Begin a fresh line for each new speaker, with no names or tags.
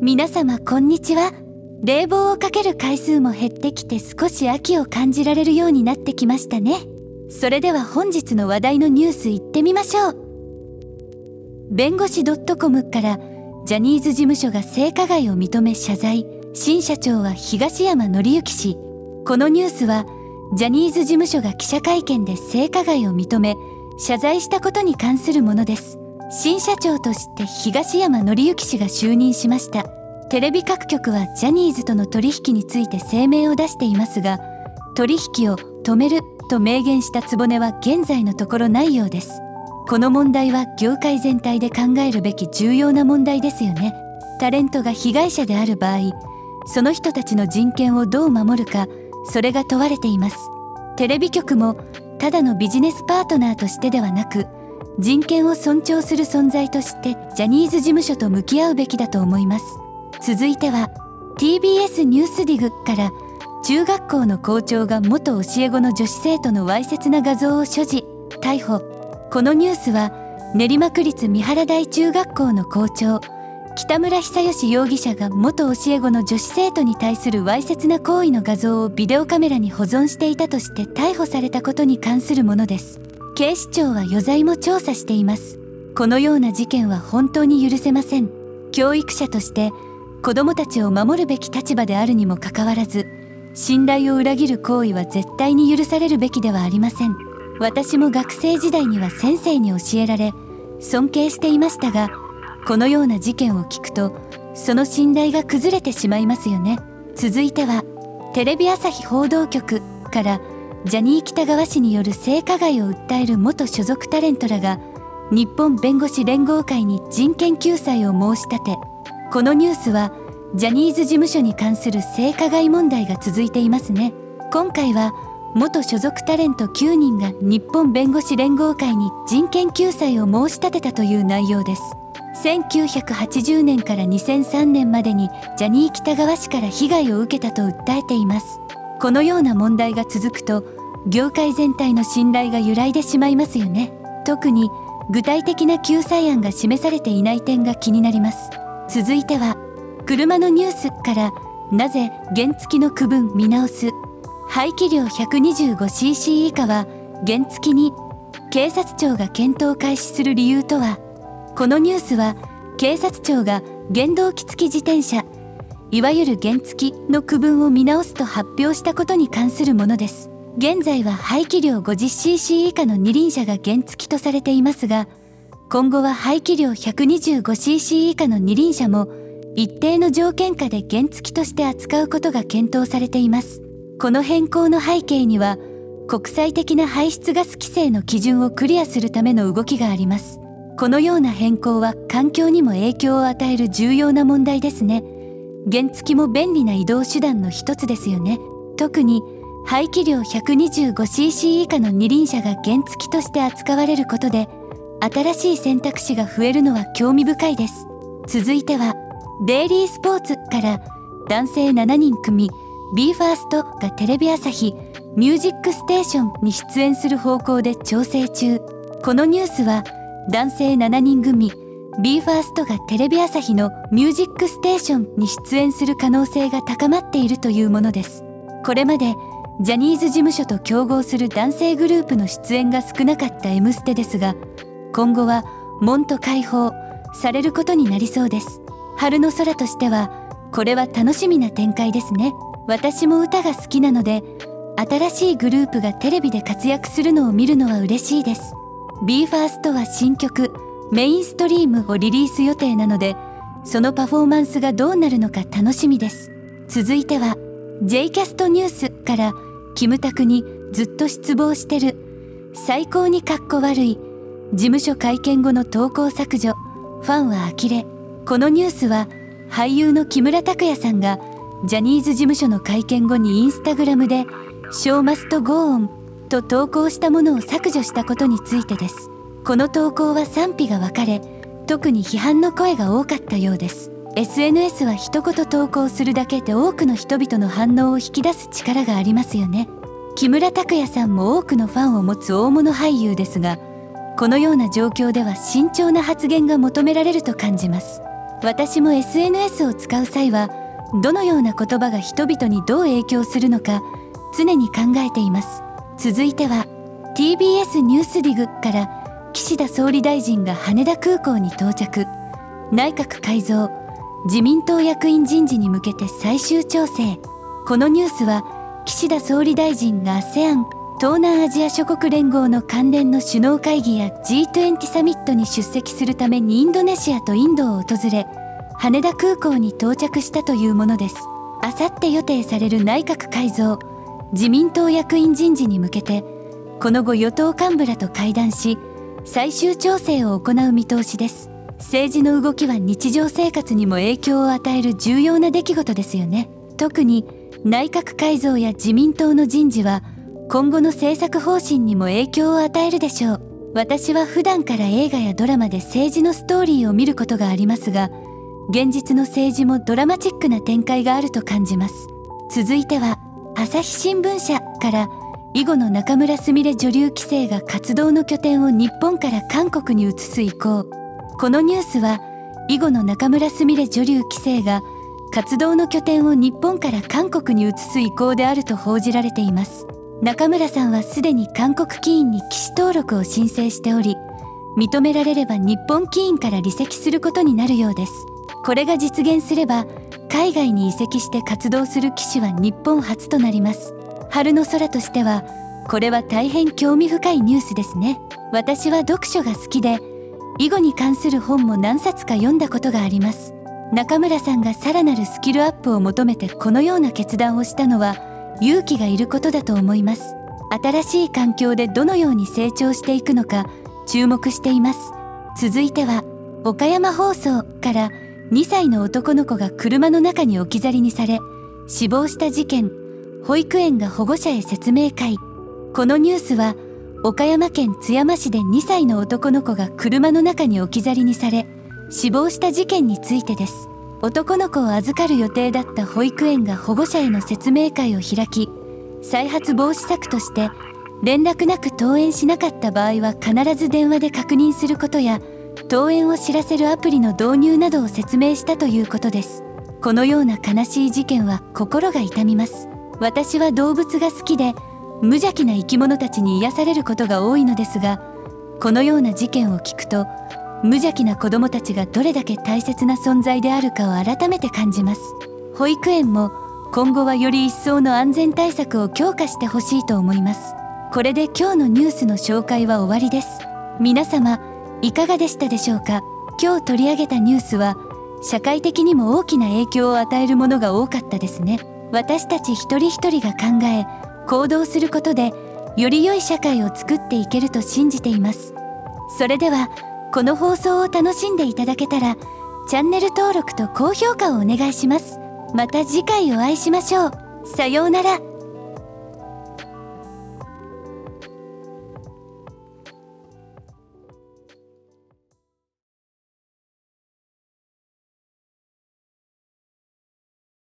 皆様こんにちは。冷房をかける回数も減ってきて少し秋を感じられるようになってきましたね。それでは本日の話題のニュースいってみましょう。弁護士 .com からジャニーズ事務所が性加害を認め謝罪。新社長は東山紀之氏。このニュースはジャニーズ事務所が記者会見で性加害を認め謝罪したことに関するものです。新社長として東山紀之氏が就任しました。テレビ各局はジャニーズとの取引について声明を出していますが取引を止めると明言した局は現在のところないようです。この問題は業界全体で考えるべき重要な問題ですよね。タレントが被害者である場合その人たちの人権をどう守るかそれが問われています。テレビ局もただのビジネスパートナーとしてではなく人権を尊重する存在としてジャニーズ事務所と向き合うべきだと思います。続いては TBS ニュースディグから中学校の校長が元教え子の女子生徒のわいせつな画像を所持。逮捕。このニュースは練馬区立三原台中学校の校長北村久義容疑者が元教え子の女子生徒に対するわいせつな行為の画像をビデオカメラに保存していたとして逮捕されたことに関するものです。警視庁は余罪も調査しています。このような事件は本当に許せません。教育者として子どもたちを守るべき立場であるにもかかわらず信頼を裏切る行為は絶対に許されるべきではありません。私も学生時代には先生に教えられ尊敬していましたがこのような事件を聞くとその信頼が崩れてしまいますよね。続いてはテレビ朝日報道局からジャニー喜多川氏による性加害を訴える元所属タレントらが日本弁護士連合会に人権救済を申し立て。このニュースはジャニーズ事務所に関する性加害問題が続いていますね。今回は元所属タレント9人が日本弁護士連合会に人権救済を申し立てたという内容です。1980年から2003年までにジャニー喜多川氏から被害を受けたと訴えています。このような問題が続くと業界全体の信頼が揺らいでしまいますよね。特に具体的な救済案が示されていない点が気になります。続いては車のニュースからなぜ原付の区分見直す。排気量 125cc 以下は原付に警察庁が検討開始する理由とは。このニュースは警察庁が原動機付き自転車いわゆる原付の区分を見直すと発表したことに関するものです。現在は排気量 50cc 以下の二輪車が原付とされていますが今後は排気量 125cc 以下の二輪車も一定の条件下で原付として扱うことが検討されています。この変更の背景には国際的な排出ガス規制の基準をクリアするための動きがあります。このような変更は環境にも影響を与える重要な問題ですね。原付も便利な移動手段の一つですよね。特に排気量 125cc 以下の二輪車が原付として扱われることで新しい選択肢が増えるのは興味深いです。続いてはデイリースポーツから男性7人組 BE:FIRST がテレビ朝日ミュージックステーションに出演する方向で調整中。このニュースは男性7人組 BE:FIRST がテレビ朝日のミュージックステーションに出演する可能性が高まっているというものです。これまでジャニーズ事務所と競合する男性グループの出演が少なかった「M ステ」ですが今後は門と開放されることになりそうです。春の空としてはこれは楽しみな展開ですね。私も歌が好きなので新しいグループがテレビで活躍するのを見るのは嬉しいです。BE:FIRST は新曲「メインストリーム」をリリース予定なのでそのパフォーマンスがどうなるのか楽しみです。続いては J キャストニュースからキムタクにずっと失望してる最高にかっこ悪い事務所会見後の投稿削除ファンは呆れこのニュースは俳優の木村拓哉さんがジャニーズ事務所の会見後にインスタグラムで「ショーマストゴーン」と投稿したものを削除したことについてです。この投稿は賛否が分かれ特に批判の声が多かったようです。SNS は一言投稿するだけで多くの人々の反応を引き出す力がありますよね。木村拓哉さんも多くのファンを持つ大物俳優ですがこのような状況では慎重な発言が求められると感じます。私も SNS を使う際はどのような言葉が人々にどう影響するのか常に考えています。続いては TBS ニュースディグから岸田総理大臣が羽田空港に到着。内閣改造自民党役員人事に向けて最終調整。このニュースは岸田総理大臣が ASEAN 東南アジア諸国連合の関連の首脳会議や G20 サミットに出席するためにインドネシアとインドを訪れ羽田空港に到着したというものです。あさって予定される内閣改造自民党役員人事に向けてこの後与党幹部らと会談し最終調整を行う見通しです。政治の動きは日常生活にも影響を与える重要な出来事ですよね。特に内閣改造や自民党の人事は今後の政策方針にも影響を与えるでしょう。私は普段から映画やドラマで政治のストーリーを見ることがありますが現実の政治もドラマチックな展開があると感じます。続いては朝日新聞社から囲碁の中村すみれ女流棋聖が活動の拠点を日本から韓国に移す意向このニュースは囲碁の中村すみれ女流棋聖が活動の拠点を日本から韓国に移す意向であると報じられています。中村さんはすでに韓国棋院に棋士登録を申請しており認められれば日本棋院から離席することになるようです。これが実現すれば海外に移籍して活動する棋士は日本初となります。春の空としてはこれは大変興味深いニュースですね。私は読書が好きで囲碁に関する本も何冊か読んだことがあります。中村さんがさらなるスキルアップを求めてこのような決断をしたのは勇気がいることだと思います。新しい環境でどのように成長していくのか注目しています。続いては岡山放送から2歳の男の子が車の中に置き去りにされ死亡した事件。保育園が保護者へ説明会。このニュースは岡山県津山市で2歳の男の子が車の中に置き去りにされ死亡した事件についてです。男の子を預かる予定だった保育園が保護者への説明会を開き再発防止策として連絡なく登園しなかった場合は必ず電話で確認することや登園を知らせるアプリの導入などを説明したということです。このような悲しい事件は心が痛みます。私は動物が好きで無邪気な生き物たちに癒されることが多いのですがこのような事件を聞くと無邪気な子供たちがどれだけ大切な存在であるかを改めて感じます。保育園も今後はより一層の安全対策を強化してほしいと思います。これで今日のニュースの紹介は終わりです。皆様いかがでしたでしょうか？今日取り上げたニュースは社会的にも大きな影響を与えるものが多かったですね。私たち一人一人が考え行動することでより良い社会を作っていけると信じています。それではこの放送を楽しんでいただけたらチャンネル登録と高評価をお願いします。また次回お会いしましょう。さようなら。